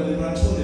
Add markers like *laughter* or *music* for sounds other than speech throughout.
that I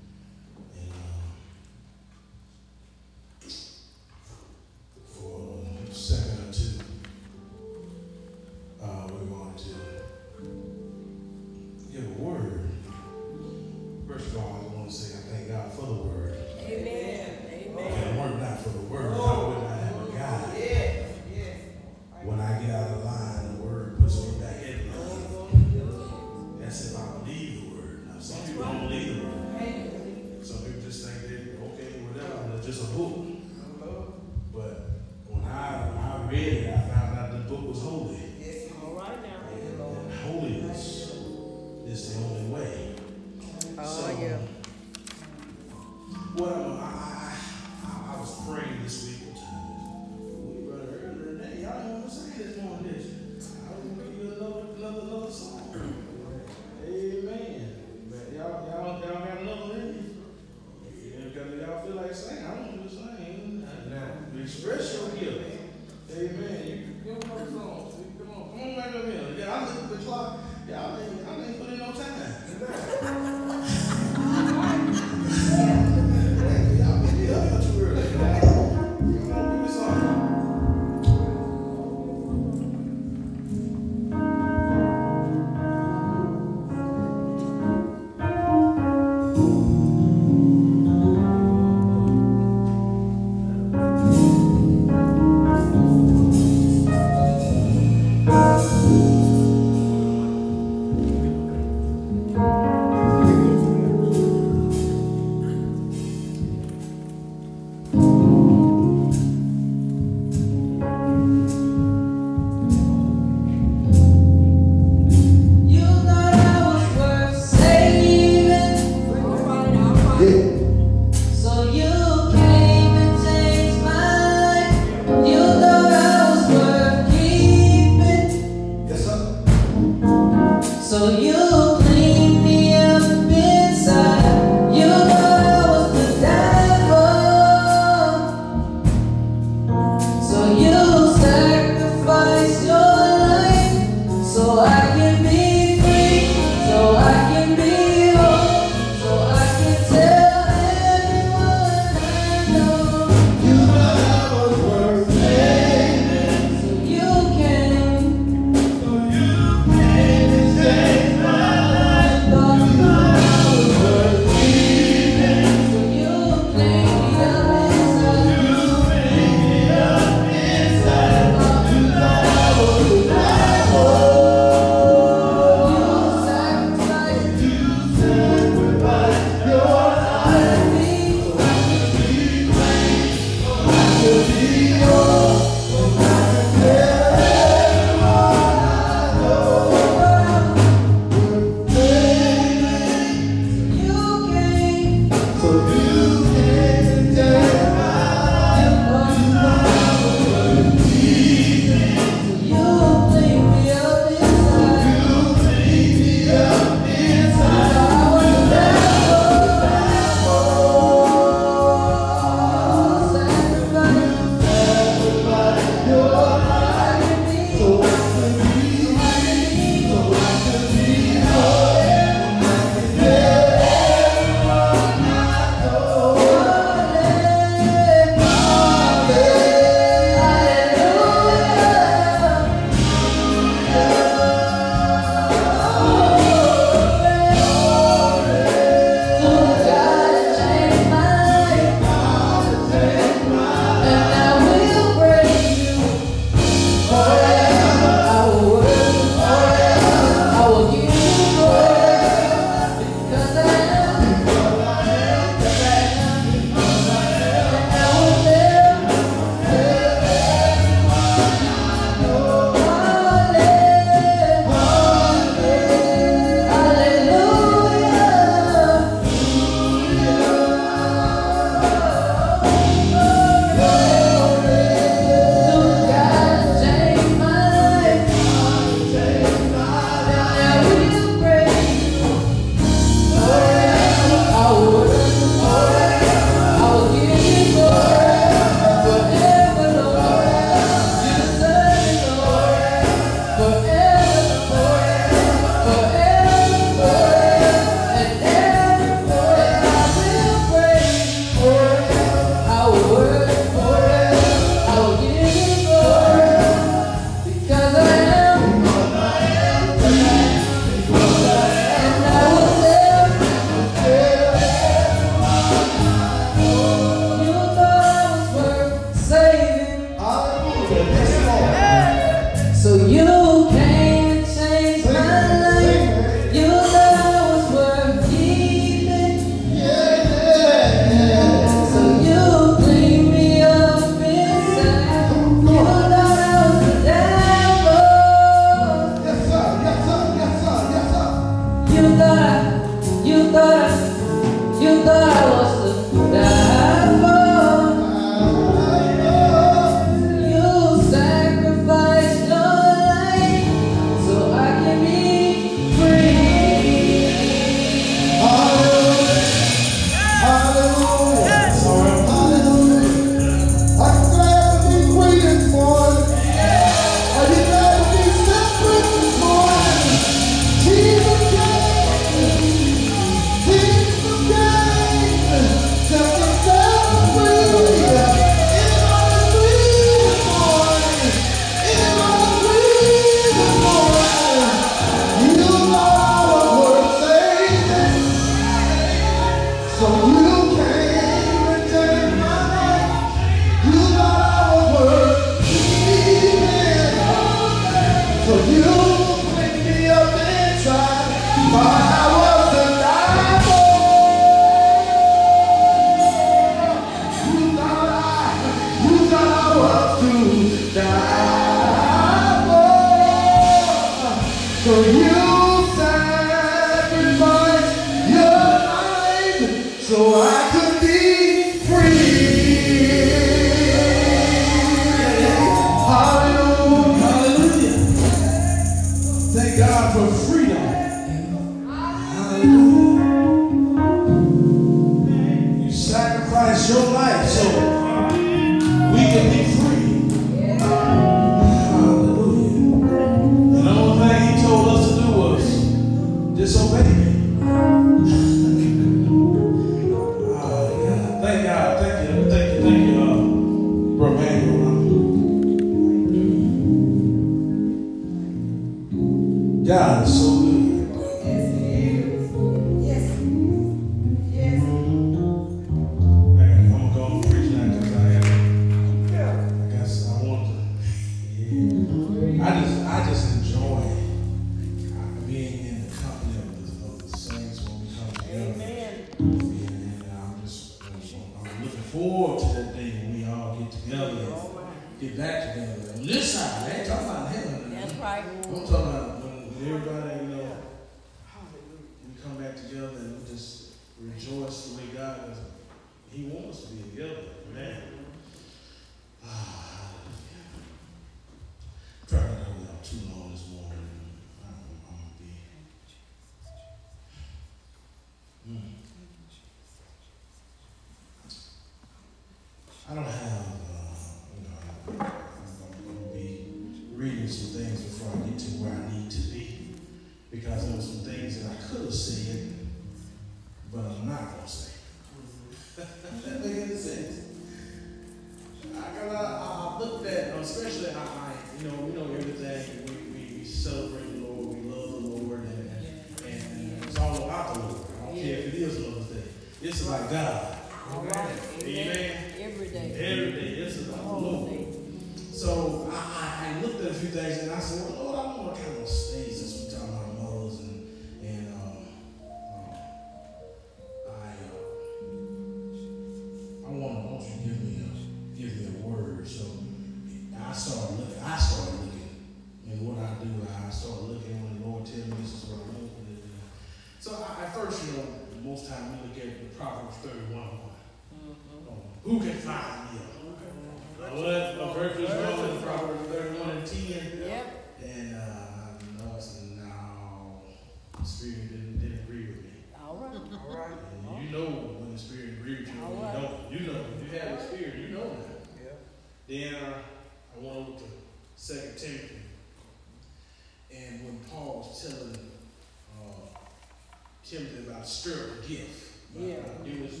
Timothy about spiritual gift. About, yeah. About Lewis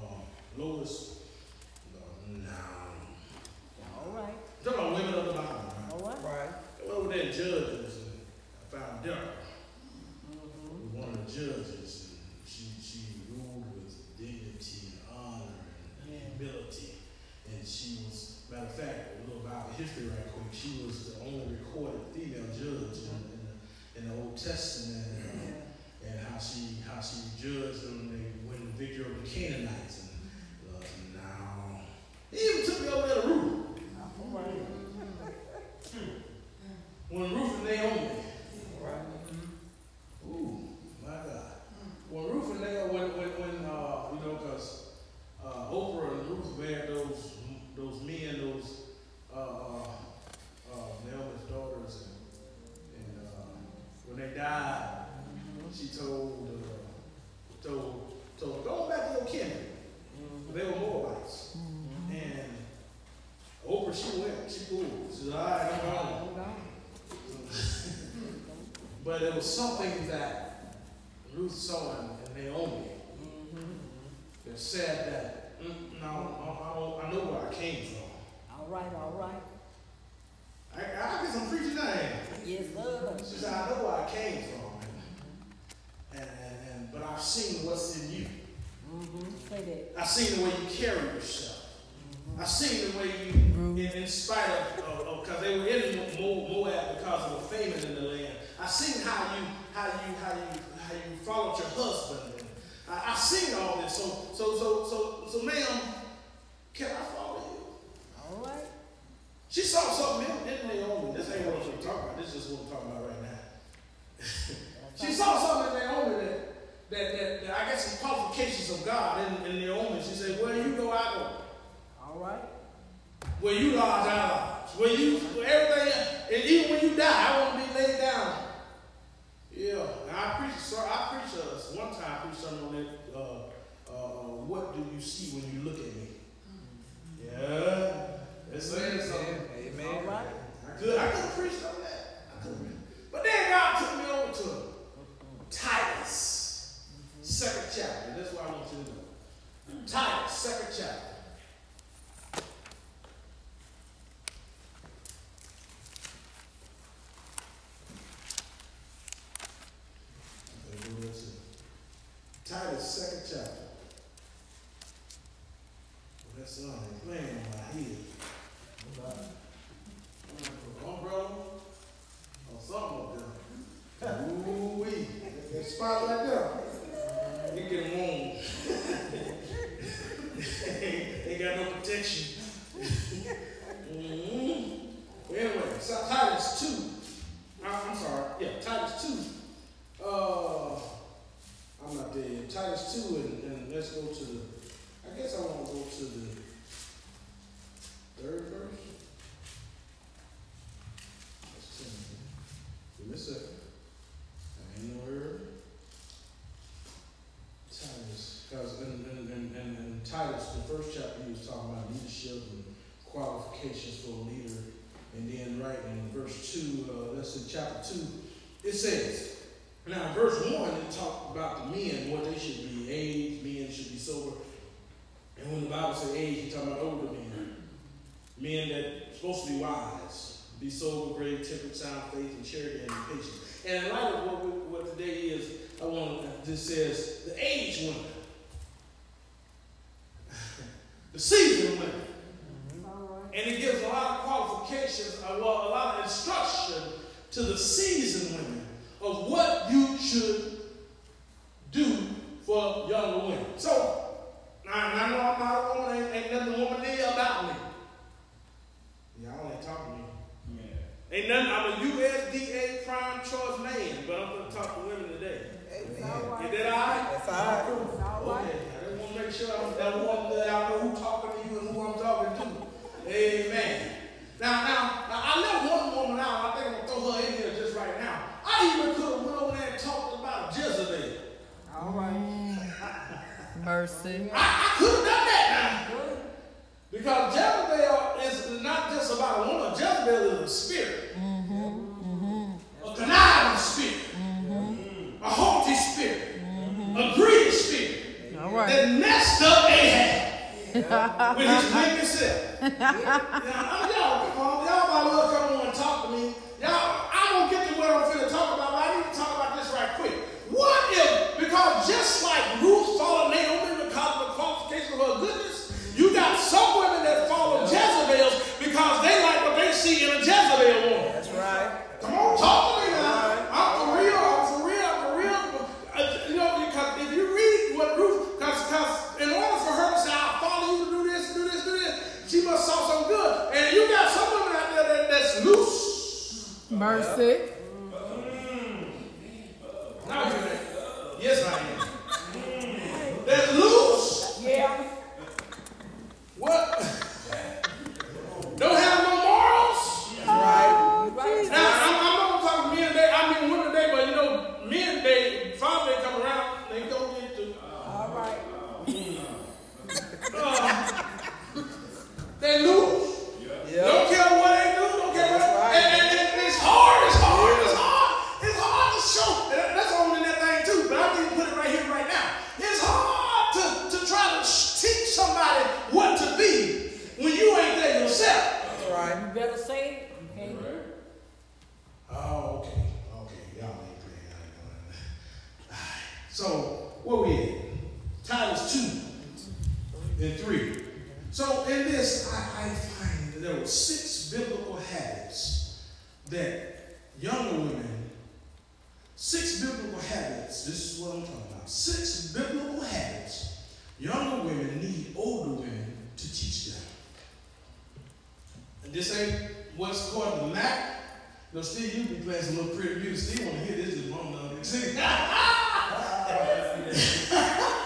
uh, Lois. Uh, no. All right. Talk about women of the Bible. Right? All right. Right. I went over there and judges, and I found Deborah, mm-hmm. one of the judges, and she she ruled with dignity and honor and yeah. humility, and she was. Matter of fact, a little about history right quick. She was the only recorded female judge in, in, the, in the Old Testament how she how she judged them when the victory over the Canaanites something that Ruth saw in, in Naomi that said that, mm, no, no, I, I know where I came from. All right, all right. I, I guess I'm preaching now. Yes, sir. She said, I know where I came from. And, and, and, but I've seen what's in you. Mm-hmm. Say that. I've seen the way you carry yourself. I've seen the way you, in, in spite of, because they were in Mo- Moab because of the famine in the land. I've seen how you, how you, how you, how you followed your husband. And I, I've seen all this. So, so, so, so, so, ma'am, can I follow you? All right. She saw something in, in Naomi. This ain't what I'm talking about. This is what I'm talking about right now. she saw something in Naomi that, that, that, that I guess some qualifications of God in, in Naomi. She said, Where you go, I go. All right. Where you lodge, I lodge. Where you, where everything, and even when you die, I want to be laid down. Yeah, and I preached, sir, I preached uh, one time, I preached something on that, uh, uh, uh, what do you see when you look at me? Yeah, that's saying something. All right. I could, I could have preached on that. I could But then God took me over to Titus, second chapter. That's what I want you to know. Titus, second chapter. Okay, go to Titus, second chapter. Well, that song ain't playing on my head. Umbrella or something up there. Ooh wee. That spot right there. You get warm. they got no protection. mm-hmm. But anyway, so Titus 2. I- I'm sorry. Yeah, Titus 2. Uh, I'm not there yet. Titus 2, and, and let's go to the. I guess I want to go to the third verse. That's ten. Give me a second. I ain't no hurry. Titus, because in, in, in, in, in Titus, the first chapter, he was talking about leadership and qualifications for a leader. And then right in verse 2, uh, that's in chapter 2, it says, now verse 1, it talked about the men, what they should be, age, men should be sober. And when the Bible says age, he's talking about older men. Men that supposed to be wise, be sober, grave, temperate, sound faith, and charity, and patience. And in light of what, what today is, I want to, this says the age women, the seasoned women, mm-hmm. and it gives a lot of qualifications, a lot, a lot of instruction to the seasoned women of what you should do for younger women. So, now, I know I'm not a woman, ain't, ain't nothing womanly about me. Y'all ain't talking to me. Ain't nothing, I'm a USDA prime choice man, but I'm going to talk to women today. Is that all right? That's all right. Okay, I just want to make sure I'm that one that I know who talking to you and who I'm talking to. Amen. Now, now, now I left one woman out. I think I'm gonna throw her in here just right now. I even could have went over there and talked about Jezebel. All right. Mercy. I, I could have done that now. Because Jezebel is not just about a woman. Jezebel is a spirit. Mm-hmm. A conniving spirit. Mm-hmm. A haughty spirit. A greedy spirit. All right. that messed up Ahab *laughs* with his wicked self. now, y'all, come on, y'all might well come on and talk to me. Y'all, I won't get to what I'm finna talk about, but I need to talk about this right quick. What if, because just like Ruth followed Naomi because of the qualification of her goodness, you got some women that follow Jezebels because they like what they see in a Jezebel woman. That's right. Come on, talk to me now. I'm for real. I'm for real. I'm for real. Uh, you know, because if you read what Ruth, because in order for her to say, "I'll follow you to do this, do this, do this," she must saw something good. And you got some women out there that, that's loose. Mercy. Yes, I am. That's loose. Yeah. What? Don't have no morals. Right. Right. Now, I'm, I'm not talking men today. I mean women today, but you know, men today, Father Day come around, they don't go into. All right. Uh, they lose. Yeah. Don't care what I'm going to put it right here, right now. It's hard to, to try to teach somebody what to be when you ain't there yourself. That's right. You better say it. Okay. Right. Oh, okay. Okay. Y'all ain't playing. I ain't going. So, where we at? Titus 2 and 3. So, in this, I, I find that there were six biblical habits that younger women Six biblical habits. This is what I'm talking about. Six biblical habits younger women need older women to teach them. And this ain't what's called the Mac. No, Steve, you be playing some little pretty music. Steve want to hear this. is one of them.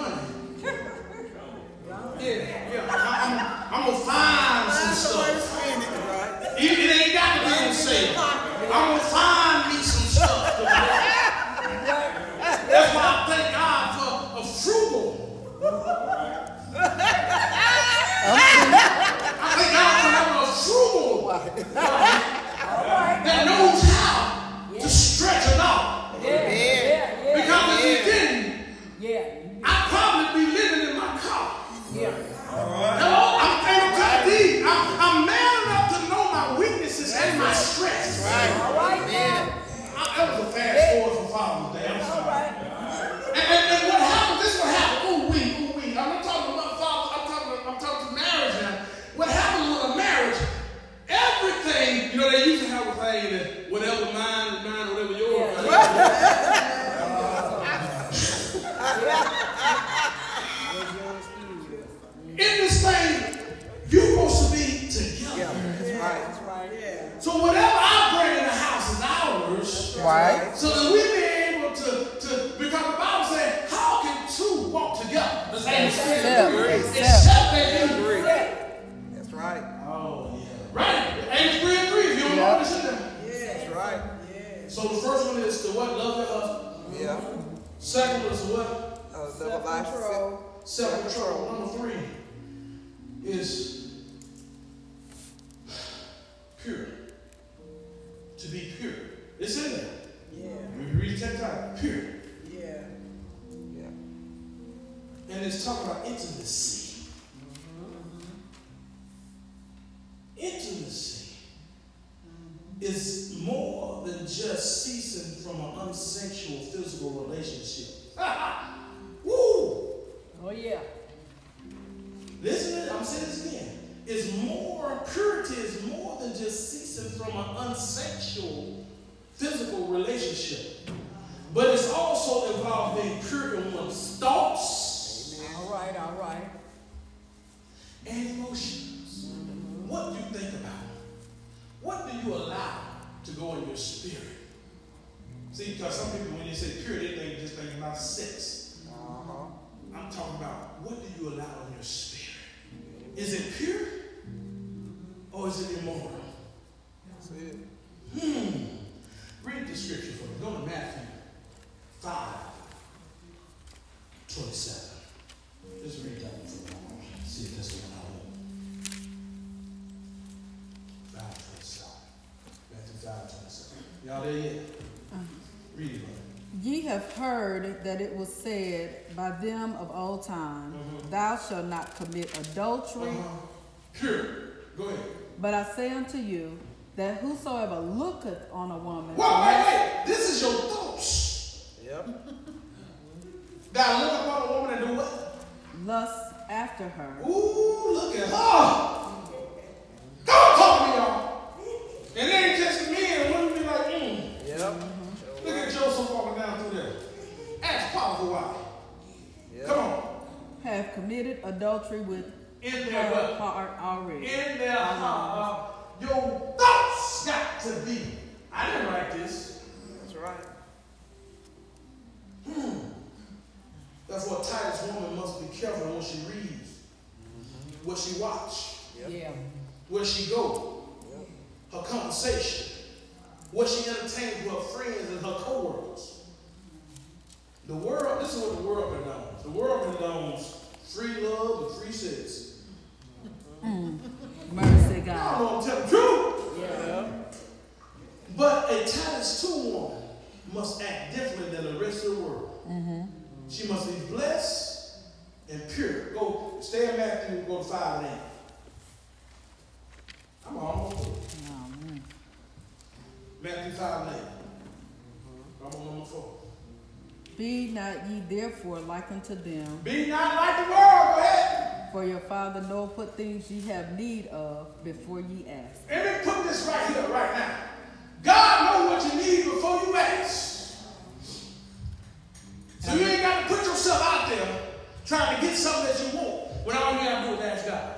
olha, Y'all there yet? Read it. Ye have heard that it was said by them of old time. Mm-hmm. Thou shalt not commit adultery. Uh-huh. Sure. Go ahead. But I say unto you that whosoever looketh on a woman. Wait, wait, wait. This is your thoughts. Yep. Thou looketh on a woman and do what? Lust after her. Ooh. wife. Come on. Have committed adultery with in their her heart already. In their heart. Uh, your thoughts got to be. I didn't write this. That's right. Hmm. That's what Titus woman must be careful when she reads, mm-hmm. what she watch, yep. yeah. where she go, yep. her conversation, what she entertains with her friends and her coworkers. The world, this is what the world condones. The world condones free love and free sex. Mercy, I God. don't know, I'm telling the truth. Yeah. But a Titus 2 woman must act differently than the rest of the world. Mm-hmm. She must be blessed and pure. Go, stay in Matthew, go to 5 and 8. I'm almost through. Oh. Matthew 5 and 8. I'm on number 4. Be not ye therefore like unto them, Be not like the world. Go ahead. for your Father knoweth what things ye have need of before ye ask. Let me put this right here, right now. God knows what you need before you ask. So you ain't got to put yourself out there trying to get something that you want when all you got to do is ask God.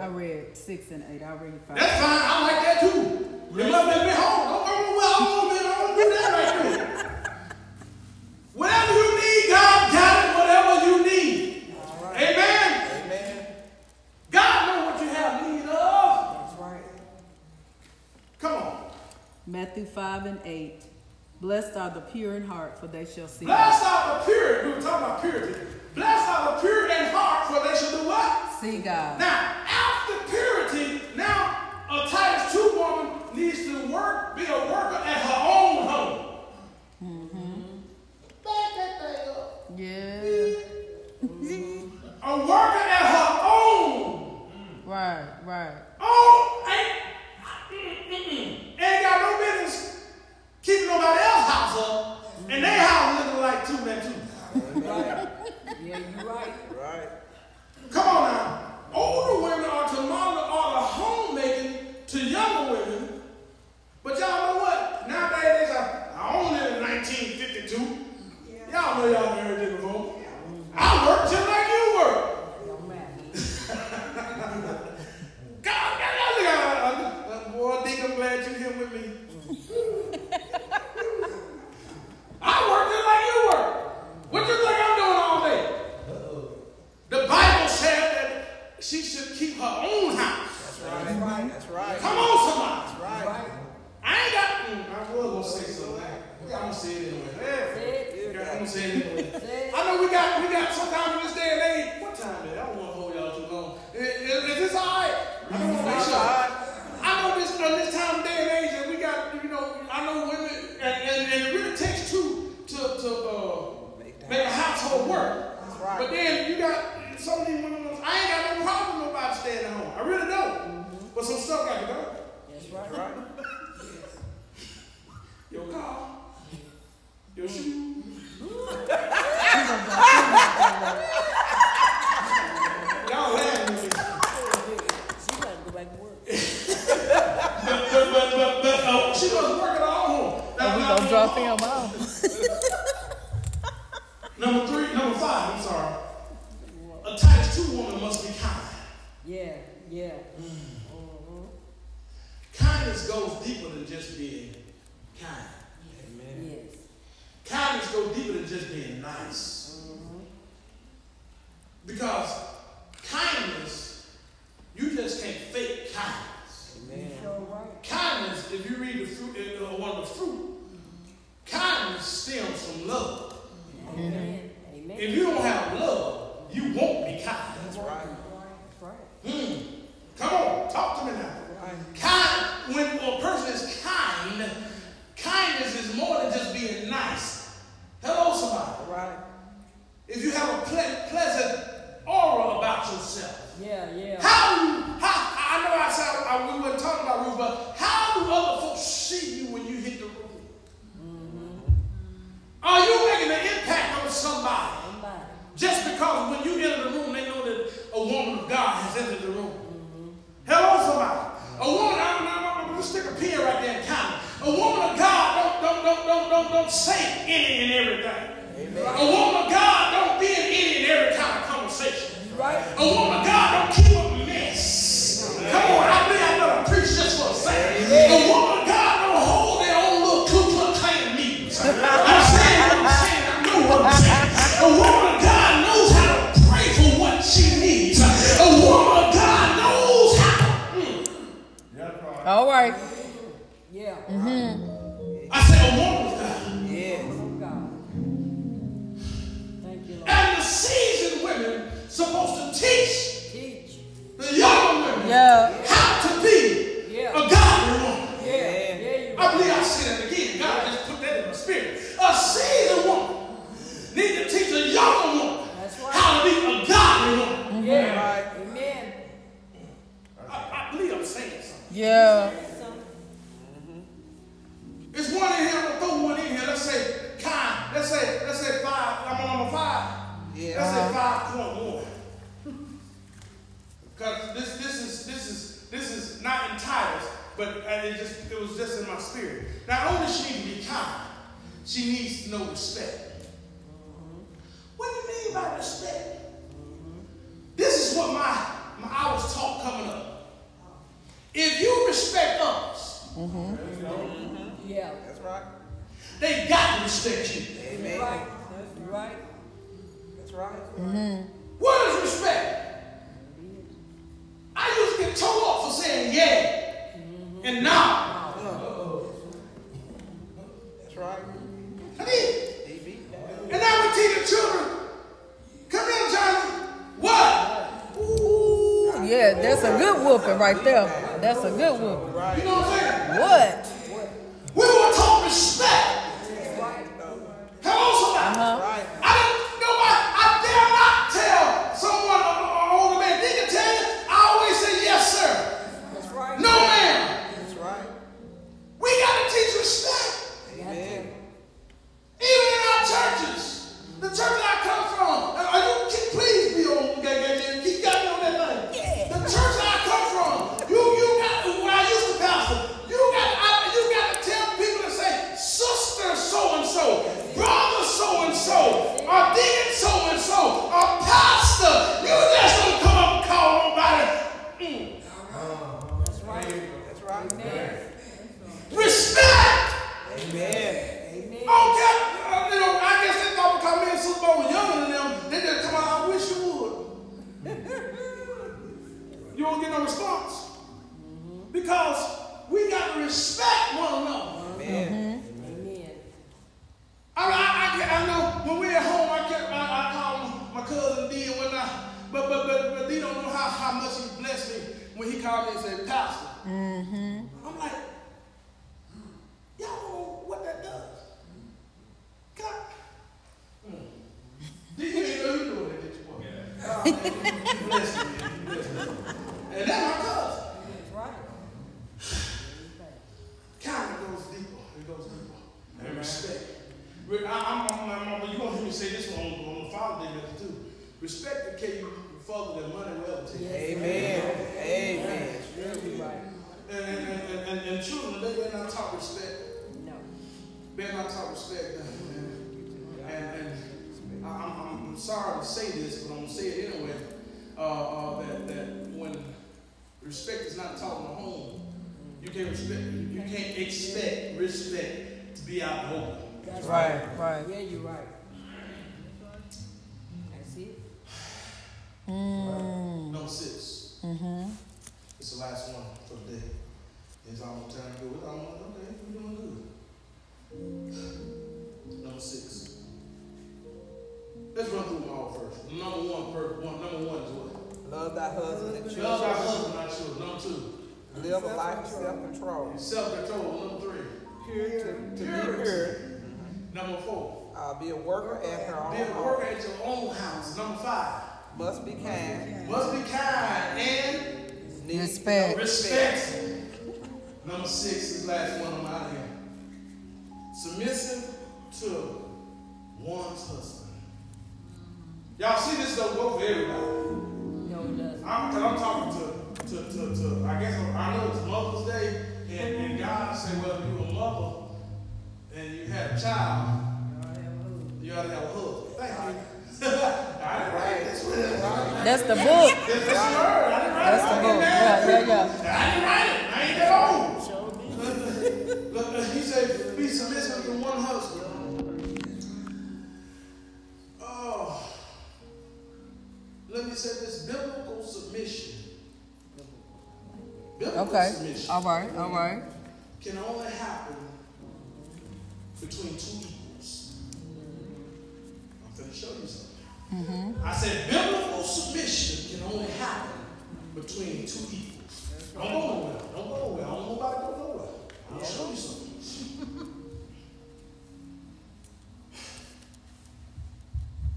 I read six and eight. I read five. That's fine. I like that too. You love me home. Don't go well. I don't want to do that right there. Whatever you need, God got it. Whatever you need. Amen. Amen. God knows what you have need of. That's right. Come on. Matthew 5 and 8. Blessed are the pure in heart, for they shall see God. Blessed are the pure. We were talking about purity. Blessed are the pure in heart, for they shall do what? See God. Now, after purity, now a Titus 2 woman needs to work, be a worker at her own home. Back that thing up. Yeah. A worker at her own. Right, right. Own ain't. Ain't got no business keeping nobody else's house up, and their house looking like two men too. Right. *laughs* Yeah, you're right. Right. Come on now. Older women are to monitor all the homemaking to younger women. But y'all know what? Nowadays, I, I only live in 1952. Yeah. Y'all know y'all heard this before. I work just like you work. Don't matter. God, God, God, God, God. Boy, Dick, I'm glad you're here with me. I work just like you work. What you think I'm doing all day? The Bible said that she should keep her own house. That's right. That's right. Come on, somebody. That's Right. I ain't got. Mm, I was gonna say something. I'm gonna say it anyway. Yeah, I'm gonna say it anyway. I know we got we got sometimes in this day and age. What time is it? I don't want to hold y'all too long. Is, is, is this all right? I don't want to make sure. I know this in this time of day and age that we got. You know, I know women, and, and, and it really takes two to to uh, make a household work. That's right. But then you got some of these women. I ain't got no problem with nobody staying at home. I really don't. But some stuff got to go. That's right. Right. *laughs* Your car, your shoes. *laughs* Y'all laughing at me. She got to go back to work. But, but, but, but, but uh, she doesn't work at all. Now, We now, gonna drop him off.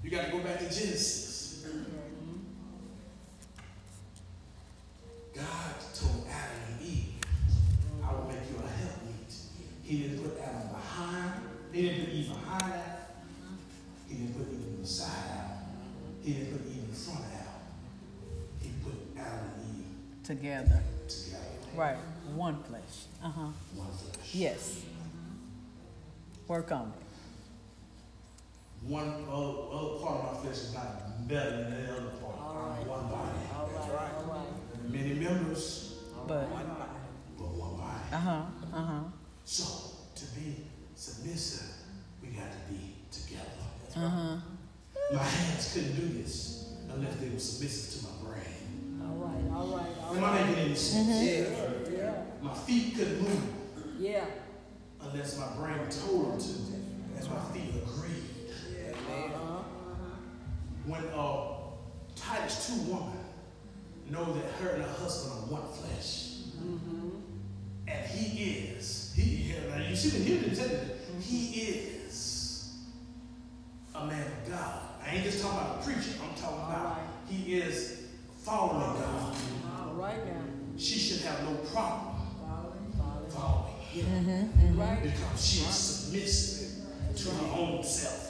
You got to go back to Genesis. God told Adam and Eve, I will make you a helpmeet. He didn't put Adam behind. He didn't put Eve behind Adam. He didn't put Eve beside Adam. He didn't put Eve in front of Adam. He put Adam and Eve Together. together. Right. One flesh. Uh huh. One flesh. Yes. Work on it. One other, other part of my flesh is not better than the other part. One body. All right, all right. Many members, But. but one body. Uh huh. Uh huh. So, to be submissive, we got to be together. Uh huh. My hands couldn't do this unless they were submissive to my brain. All right, all right, all Am I making any sense? Yeah, yeah, My feet couldn't move yeah. unless my brain told them to, and my feet agreed. Uh-huh. When a Titus 2 woman know that her and her husband are one flesh, mm-hmm. and he is, he, now you see that mm-hmm. he didn't tell you—he is a man of God. I ain't just talking about a preacher, I'm talking about Alright. he is following God. All right now. She should have no problem Following, following. following him mm-hmm, Right? because she is submissive to her own self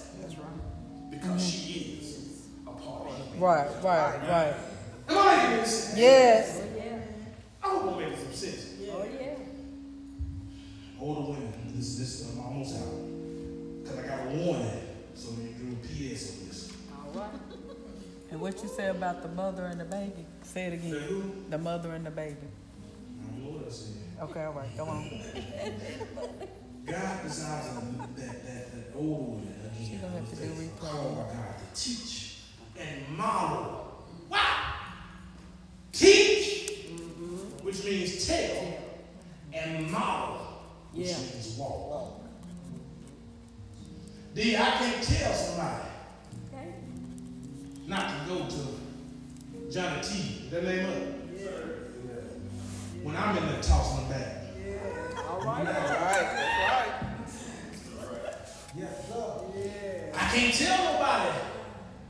That's right. because mm-hmm. she is a part of him. Right. Right. Right. Am I making any? Yes. Oh, yeah. I hope I'm making some sense. Oh, yeah. Older women, this this I'm almost out. Cause I got a warning, so you do a PS on this. All right. And what you say about the mother and the baby? Say it Say again. who? The mother and the baby. I don't know what I said. Okay. All right. Go on. *laughs* God desires that that that older women again. She gonna have to do faith, replay. Called by God to teach and model. Wow. Teach, which means tell, and model, which Yeah. means walk. D, I can't tell somebody Okay. not to go to Johnny T. Is that name up? When I'm in there tossing them back. All right. That's right. That's right. I can't tell nobody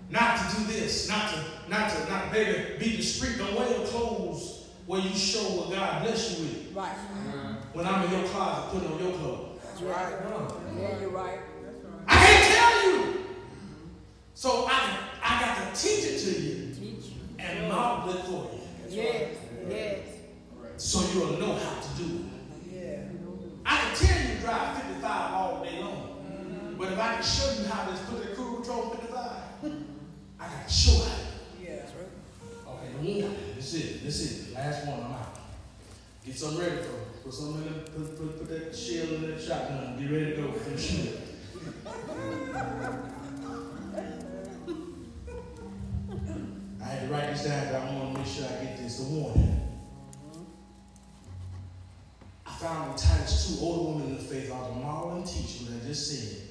not to do this, not to, not to, not baby, be discreet. Don't wear your clothes where you show what God bless you with. Right. When I'm in your closet, put on your clothes. That's right. Yeah, you're right. That's right. I can't tell you. So I, I got to teach it to you Teach. and model it for you, Yes, yes. so you'll know how to do it. Yeah. I can tell you drive 55 all day long, but if I can show you how to put the cruise control 55, I got to show how. Yeah. That's right. Okay, the. This it. This is it. Last one. I'm out. Get some ready for. Put some in. The, put, put put that shell in that shotgun. Get ready to go the shoot. I had to write this down. 'cause I want to make sure I get this. The warning. I found in Titus 2, older women in the faith are the model and teach that just said.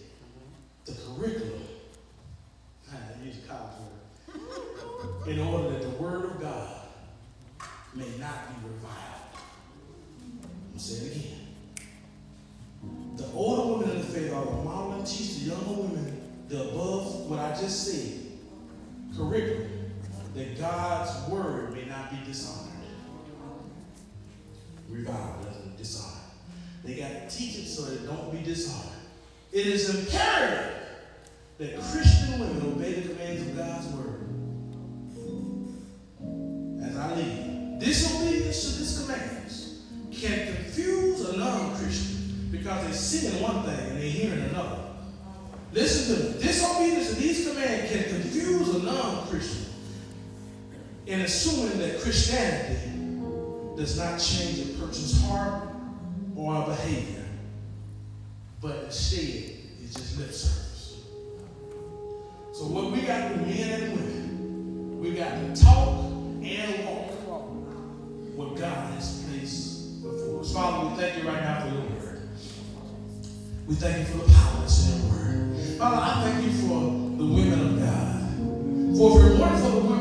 The curriculum. I use college word in order that the word of God may not be reviled. I'm going to say it again. The older women in the faith are the model and teach the younger women the above what I just said, curriculum, that God's word may not be dishonored. Reviled doesn't dishonor. They got to teach it so that it don't be dishonored. It is imperative that Christian women obey the commands of God's word. As I leave, disobedience to these commands can confuse a non-Christian because they see in one thing and they hear in another. Listen to me. Disobedience to these commands can confuse a non-Christian in assuming that Christianity does not change a person's heart or our behavior but instead it's just lip service. So what we got to do, men and women, we got to talk and walk what God has placed before us. Father, we thank you right now for your word. We thank you for the power that's in your word. Father, I thank you for the women of God. For if it weren't for the women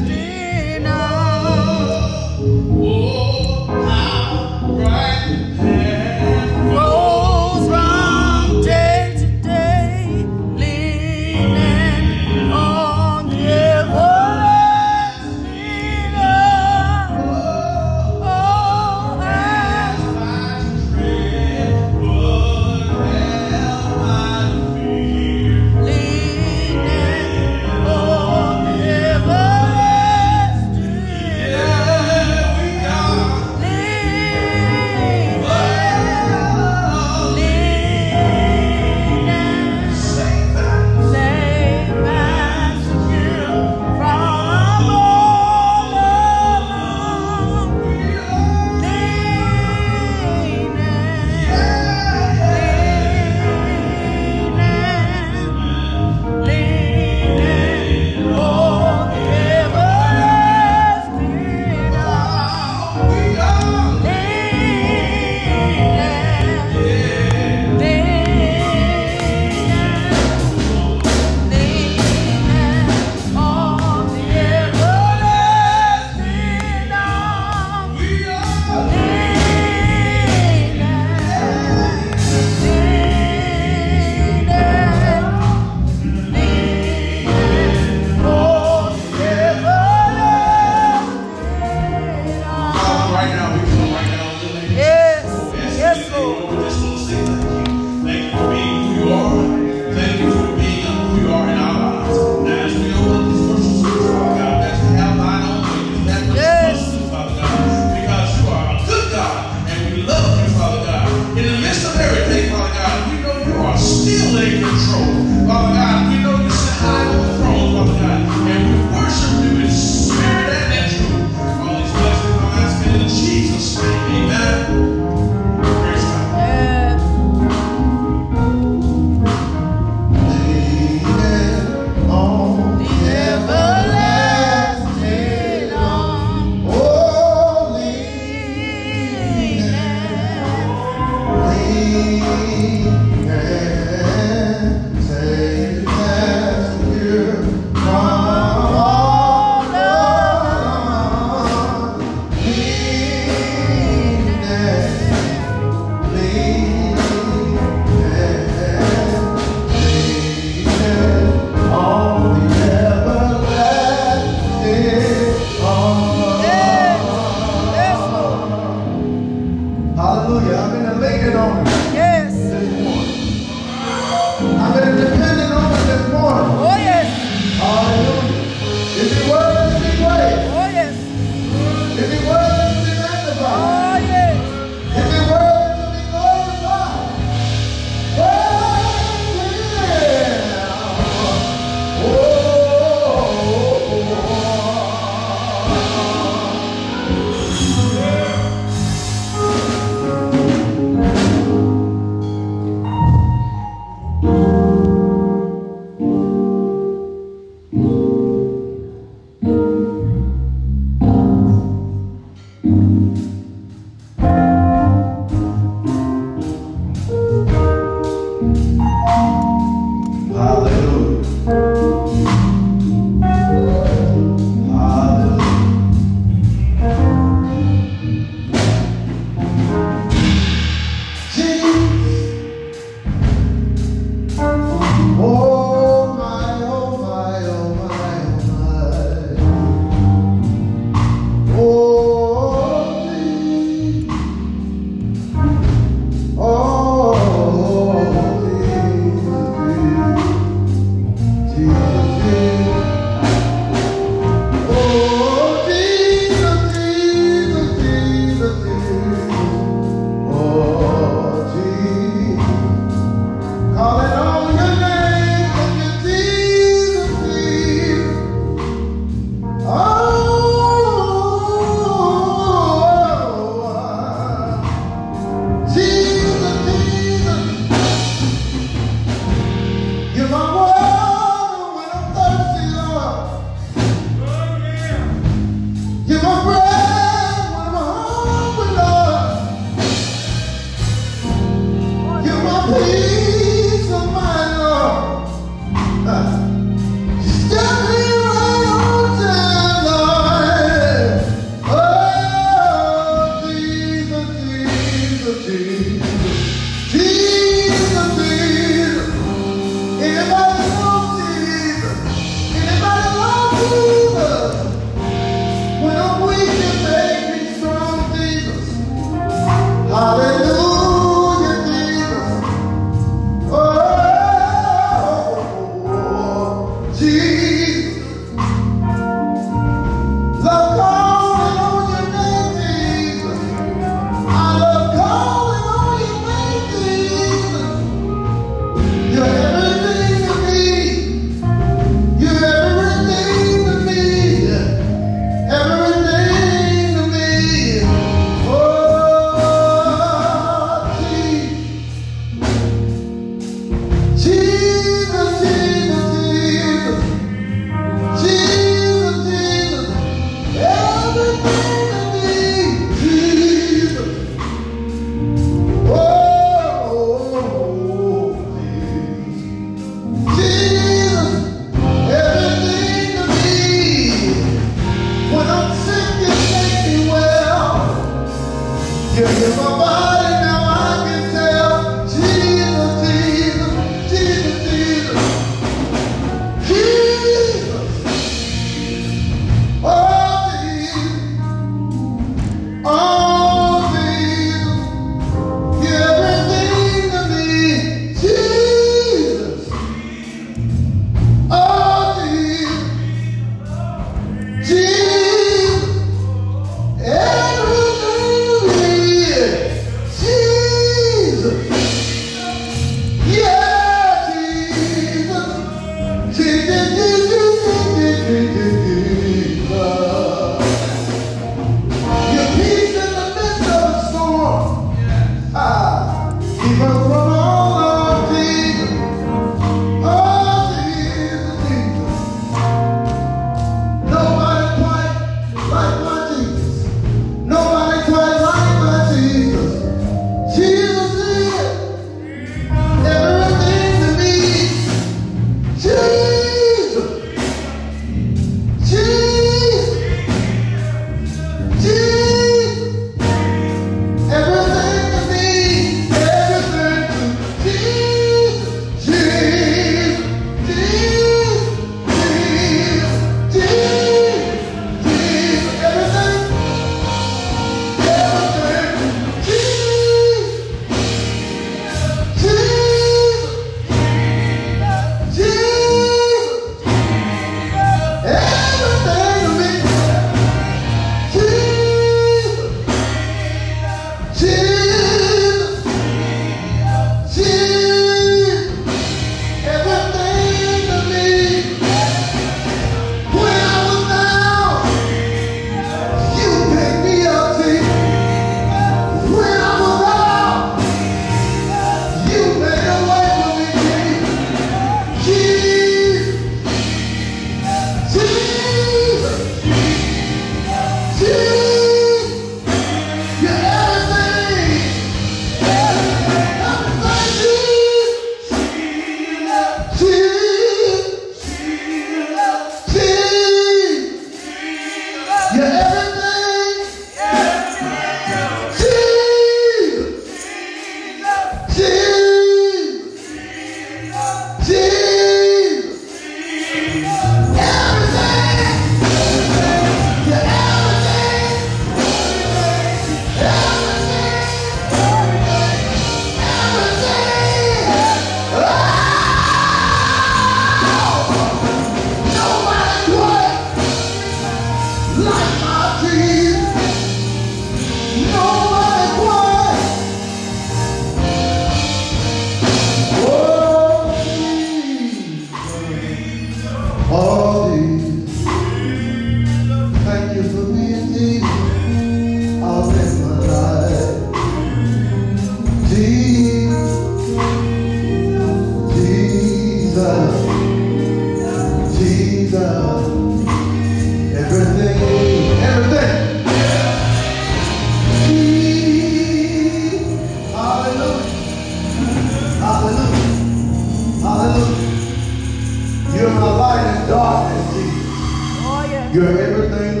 You're everything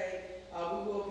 participate. Uh, we will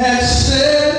has set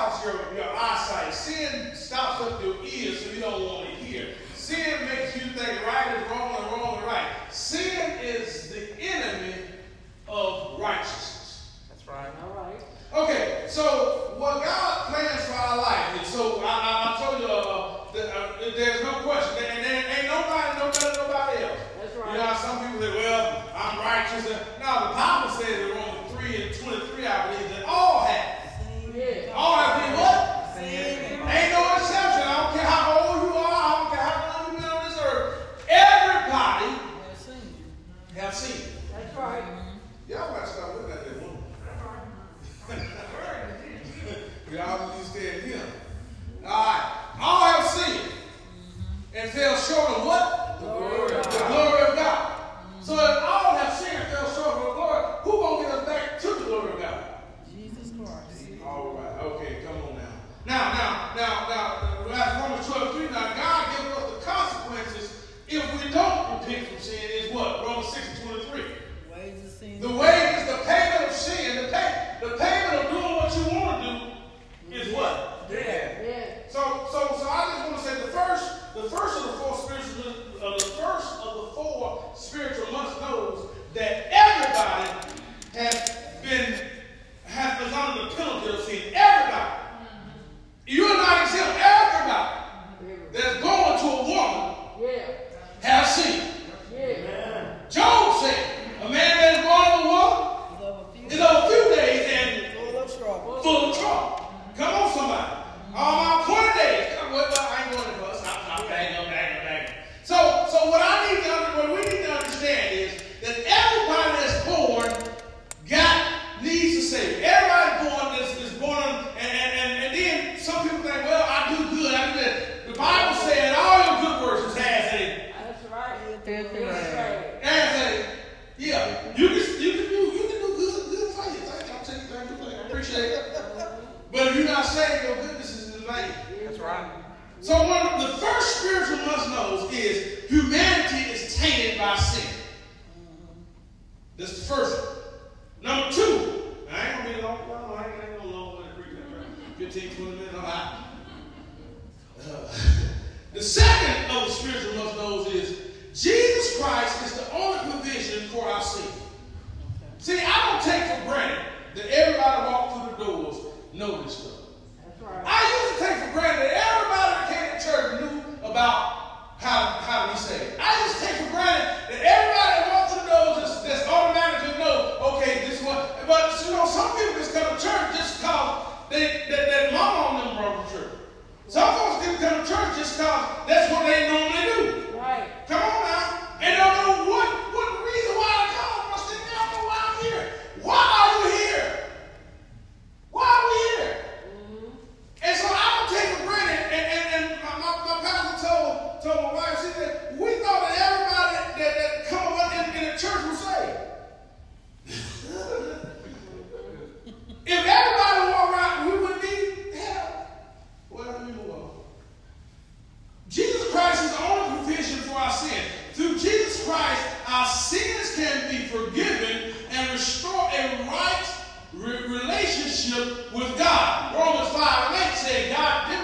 clouds your, your eyesight. Sin stops up your ears so you don't want to hear. Sin makes you think right is wrong and wrong is right. Sin is the enemy of righteousness. That's right. All right. Okay, so what God plans for our life, and so I, I, I told you uh, uh, uh there's no question, and there ain't nobody no better than nobody else. That's right. You know, some people say, well, I'm righteous. Now the Bible says in Romans 3 and 23, I believe, can be forgiven and restore a right relationship with God. Romans 5 and 8 say God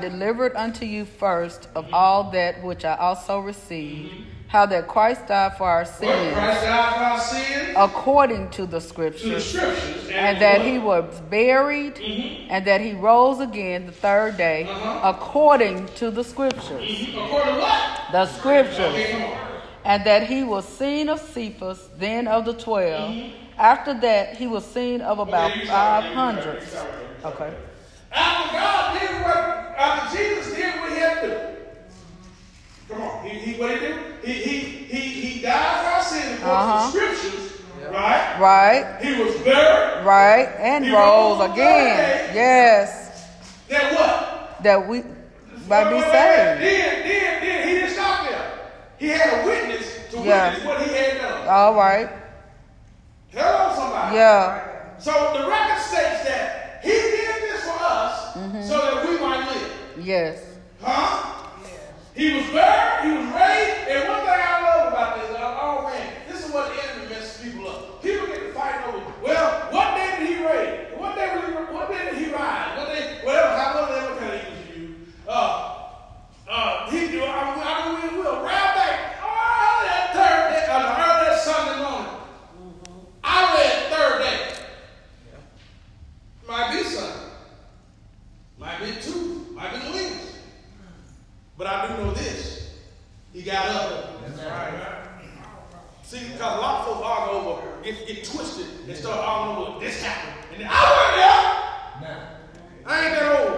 delivered unto you first of all that which I also received, how that Christ died for our sins, according to the scriptures, to the scriptures and, and that he was buried, mm-hmm. and that he rose again the third day, uh-huh. according to the scriptures. Mm-hmm. According to what? The scriptures. Okay, and that he was seen of Cephas, then of the 12 mm-hmm. After that, he was seen of about okay, 500. Okay. After God did after Jesus did what he had to do. Come on, he, he what he did? He he he he died for our sins according uh-huh. to scriptures. Yep. Right? Right. He was buried. Right. And he rose again. Yes. That what? That we might be saved. Then, then, then he didn't stop there. He had a witness to yeah. witness what he had done. All right. Hello, somebody. Yeah. So the record states that he did this for us Mm-hmm. so that we might live. Yes. Huh? He was buried, he was raised, and one thing I love about this, uh, oh man, this is what the enemy messes people up. People get to fight over, well, what day did he raise? What day did he, what day did he rise? What day, whatever, however, whatever kind of English you use. Uh, uh, he do, I, I mean, we will round back, oh, that third day, uh, the early Sunday morning. I read third day. Might be Sunday. Might be two. Might be Wednesday. But I do know this. He got up. That's right. See, because a lot of folks argue over, get, get twisted, and start arguing over this happened. And then, I wasn't there. I ain't that old.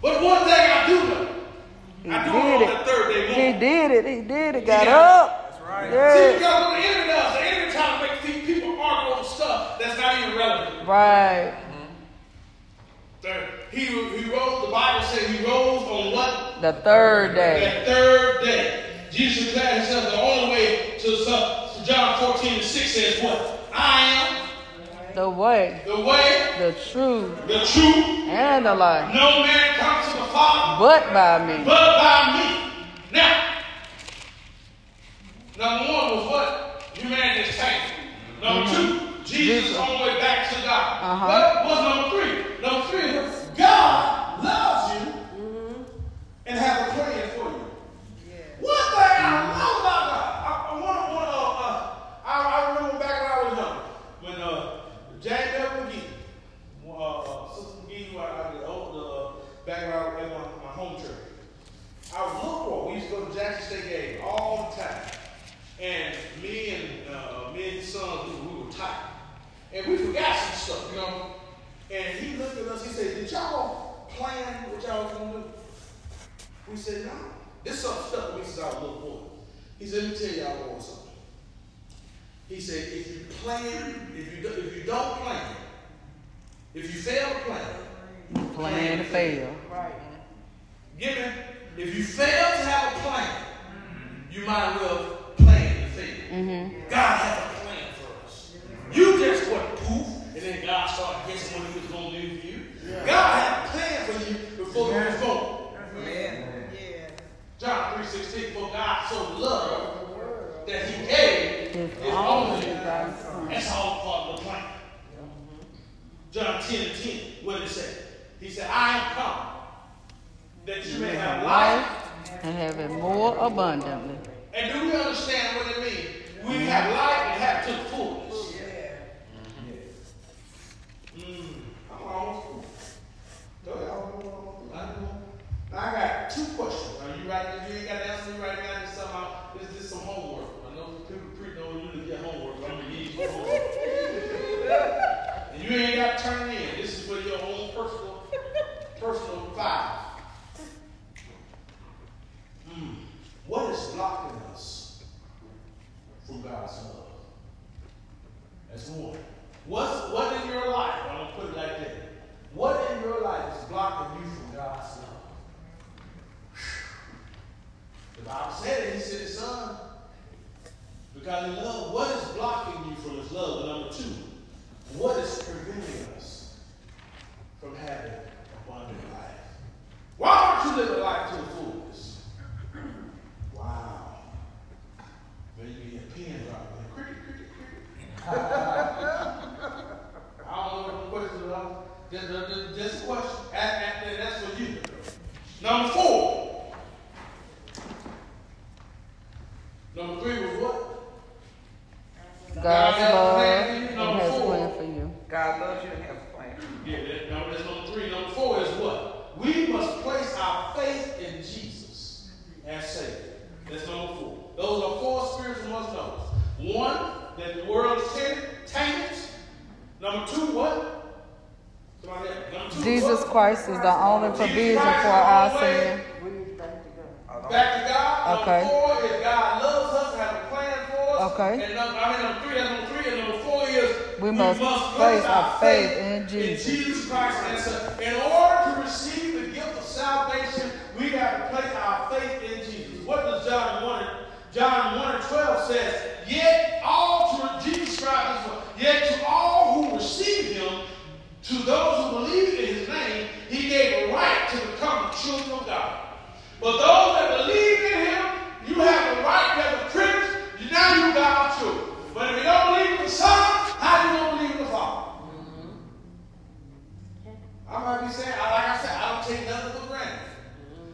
But one thing I do know, He I do did know it. that third day He did it. He did it. Got got up. That's right. See, Yeah. because what the enemy does, the enemy tries to make pe- people argue over stuff that's not even relevant. Right. Mm-hmm. Third, he, he rose, the Bible says he rose on what? The third day. The third day. Jesus declared himself the only way to John 14 and 6 says what? I am The way, the way, the truth, the truth. and the life. No man comes to the Father But by me. but by me. Now, number one was what? Humanity is taken. Number two, Jesus Jesus. on the way back to God. Uh-huh. What was number three? Number three was God loves you and has a plan for you. One thing I love about God, I, I want to, want to, uh, uh, I, I remember back when I was young, when uh, Jack Bell McGee, uh, uh, Sister McGee, I, I did, oh, the, back when I was at my, my home church. I was a little boy. We used to go to Jackson State game all the time. And me and uh, me and his son, we, we were tight. And we forgot some stuff, you know. And he looked at us, he said, Did y'all plan what y'all was gonna do? We said, No. This some stuff we since I was a little boy. He said, Let me tell y'all all something. He said, if you plan, if you do, if you don't plan, if you fail to plan, Plan to fail. Right. Give me. If you fail to have a plan, you might as well plan to fail. Mm-hmm. God has a plan for us. You just went poof, and then God started guessing what He was going to do for you. God had a plan for you before you was born. Amen. Yeah. John 3.16, for God so loved that He gave His His only only begotten Son. That's all part of the plan. John 10 and 10, what did it say? He said, I am come that you may have life And have it more abundantly. And do we understand what it means? We have life and have it to the fullness. Mm, I. Now I got two questions. Are you writing? If you ain't got the answer, down this something. out. This is some homework. I know people pre know you to get homework, but I'm gonna give you homework. and you ain't got to turn in. This is for your own personal, personal file. Mm. What is blocking us from God's love? That's one. What's what in your life? I'm gonna put it like that. What in your life is blocking you from God's love? The Bible said it. He said His Son. Because love. What is blocking you from His love? And number two, what is preventing us from having abundant life? Why don't you live a life to the fullness? Wow. Maybe a pen drop. Cricket, cricket, cricket. *laughs* I don't know what the question was. Just, just, just a question. That's for you. Number four. Number three was what? God's has a love plan for you. and Number has four. plan for you. God loves you and has a plan. Yeah, that, no, that's number three. Number four is what? We must place our faith in Jesus as Savior. That's number four. Those are four spiritual must knows. One, that the world is tainted. tainted. Number two, what? Jesus Christ is the only provision for our sin. Back to God. Okay. God loves us and has a plan for us. Okay. And number, three, number three, and number four is we, must, place our faith, faith in Jesus. In Jesus Christ. And so in order to receive the gift of salvation, we got to place our faith in Jesus. What does John 1? John 1 and 12 says, Yet all to Jesus Christ, yet to those who believed in his name, he gave a right to become children of God. But those that believe in him, you have a right, you have a privilege, now you God's children. But if you don't believe in the Son, how do you don't believe in the Father? Mm-hmm. I might be saying, like I said, I don't take nothing for granted.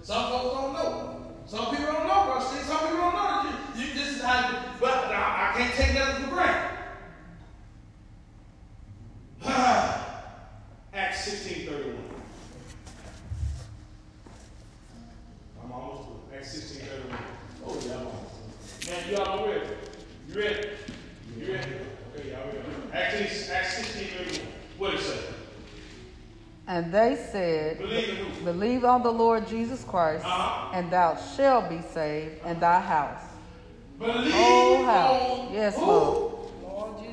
Some folks don't know. Some people don't know, Brother Steve. Some people don't know. You, you, this is how you, but I can't take nothing for granted. *sighs* *laughs* Acts 16 31. I'm almost through. Acts 16 31. Oh, yeah, I'm almost through. Man, you all ready? You ready? You ready? Okay, y'all ready? Acts, Acts 16 31. What it say? And they said, Believe? Believe on the Lord Jesus Christ, Uh-huh. and thou shalt be saved, and thy house. Believe Whole house. on Yes, who? Lord.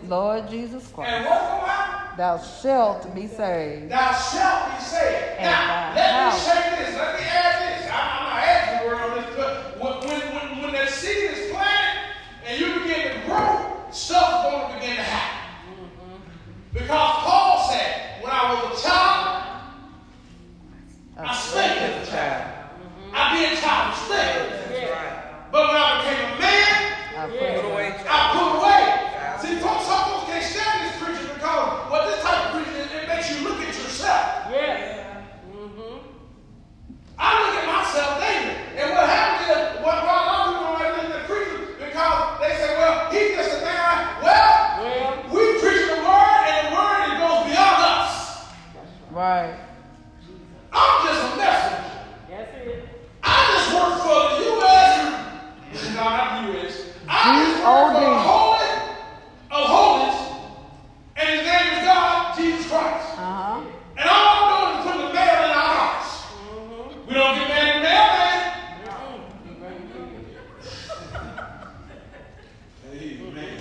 Lord Jesus Christ. what's going to happen? Thou shalt be saved. Thou shalt be saved. And now, let house. me say this. Let me add this. I, I'm not asking the word on this, but when, when, when, when that seed is planted and you begin to grow, stuff is going to begin to happen. Mm-hmm. Because Paul said, when I was a child, I spake as a child. Mm-hmm. I be a child of slave. That's. But when I became a man, I Put away I put away. See, folks, some folks can't stand this preaching because, well, this type of preaching, it, it makes you look at yourself. Yeah. Mm-hmm. I look at myself daily. And what happens is, what, a lot of people don't like listen to preachers because they say, well, he's just a man. Well, Well, we preach the word, and the word it goes beyond us. Right. I'm just a messenger. that's it. I just work for the U.S. No, not the U.S. I just work for the G.O.D.. Holy of Holies, and his name is God, Jesus Christ. Uh huh. And all I'm doing is putting the mail in our hearts. We don't get mad at mailman. Amen.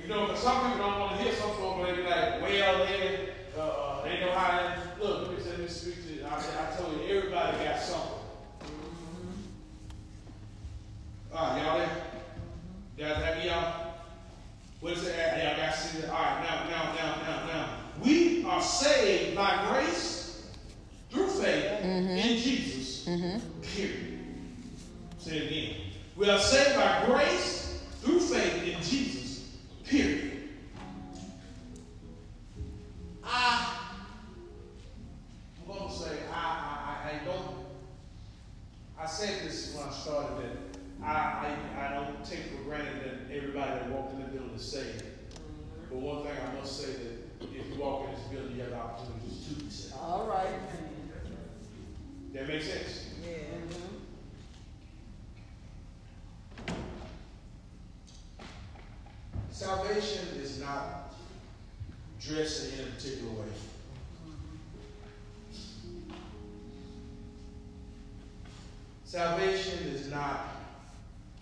You know, but some people don't want to hear some folks, they be like, well, they, uh, uh, they know how to, look, let me say this speak to you. I, I told you, everybody got something. All right, y'all there? Guys, have y'all? What is it? Y'all got to see that? All right, now, now, now, now, now. We are saved by grace through faith in Jesus. Period. Say it again. We are saved by grace through faith in Jesus. Period. Ah. I, I'm going to say, I, I, I, don't, I said this when I started that I, I, I don't take for granted that everybody that walked in the building is saved. But one thing I must say that if you walk in this building, you have the opportunity to be saved. All right. That makes sense? Mm-hmm. Salvation is not dressed in a particular way. Salvation is not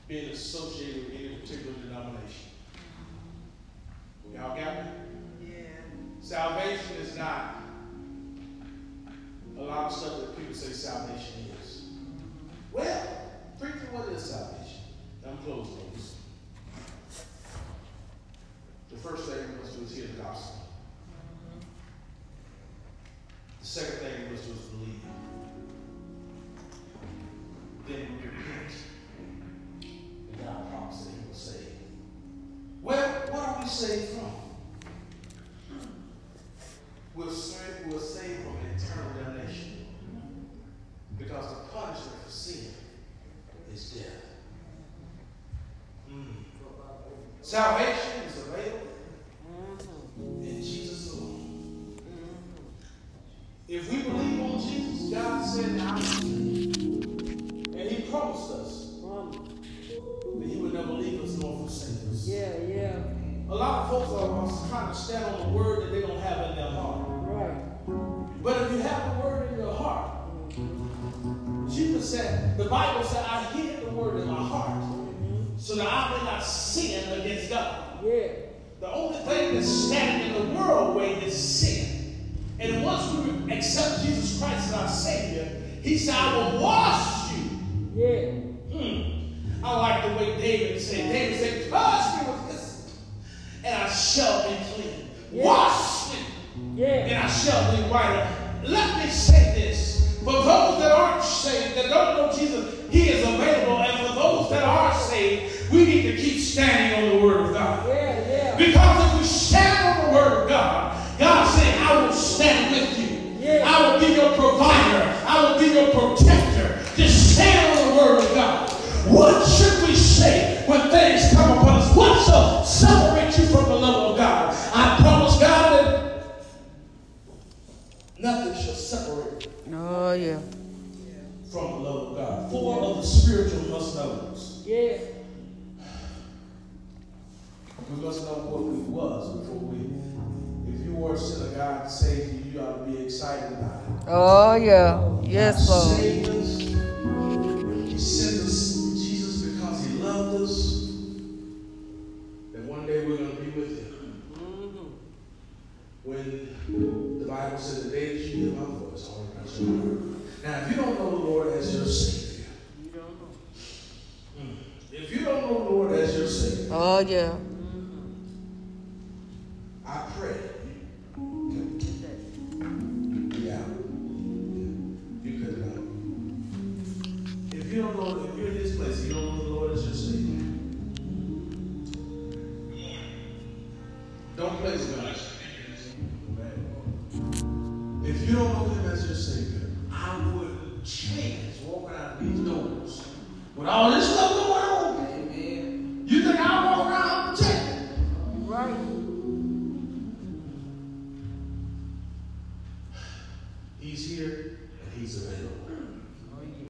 being associated with any particular denomination. Y'all got me? Yeah. Salvation is not a lot of stuff that people say salvation is. Well, preacher, what is salvation? I'm folks. The first thing we must do is hear the gospel. The second thing we must do is believe. Then we repent. And God promised that He will save. Well, what are we saved from? We're saved, we're saved from eternal damnation. Because the punishment for sin is death. Mm. Salvation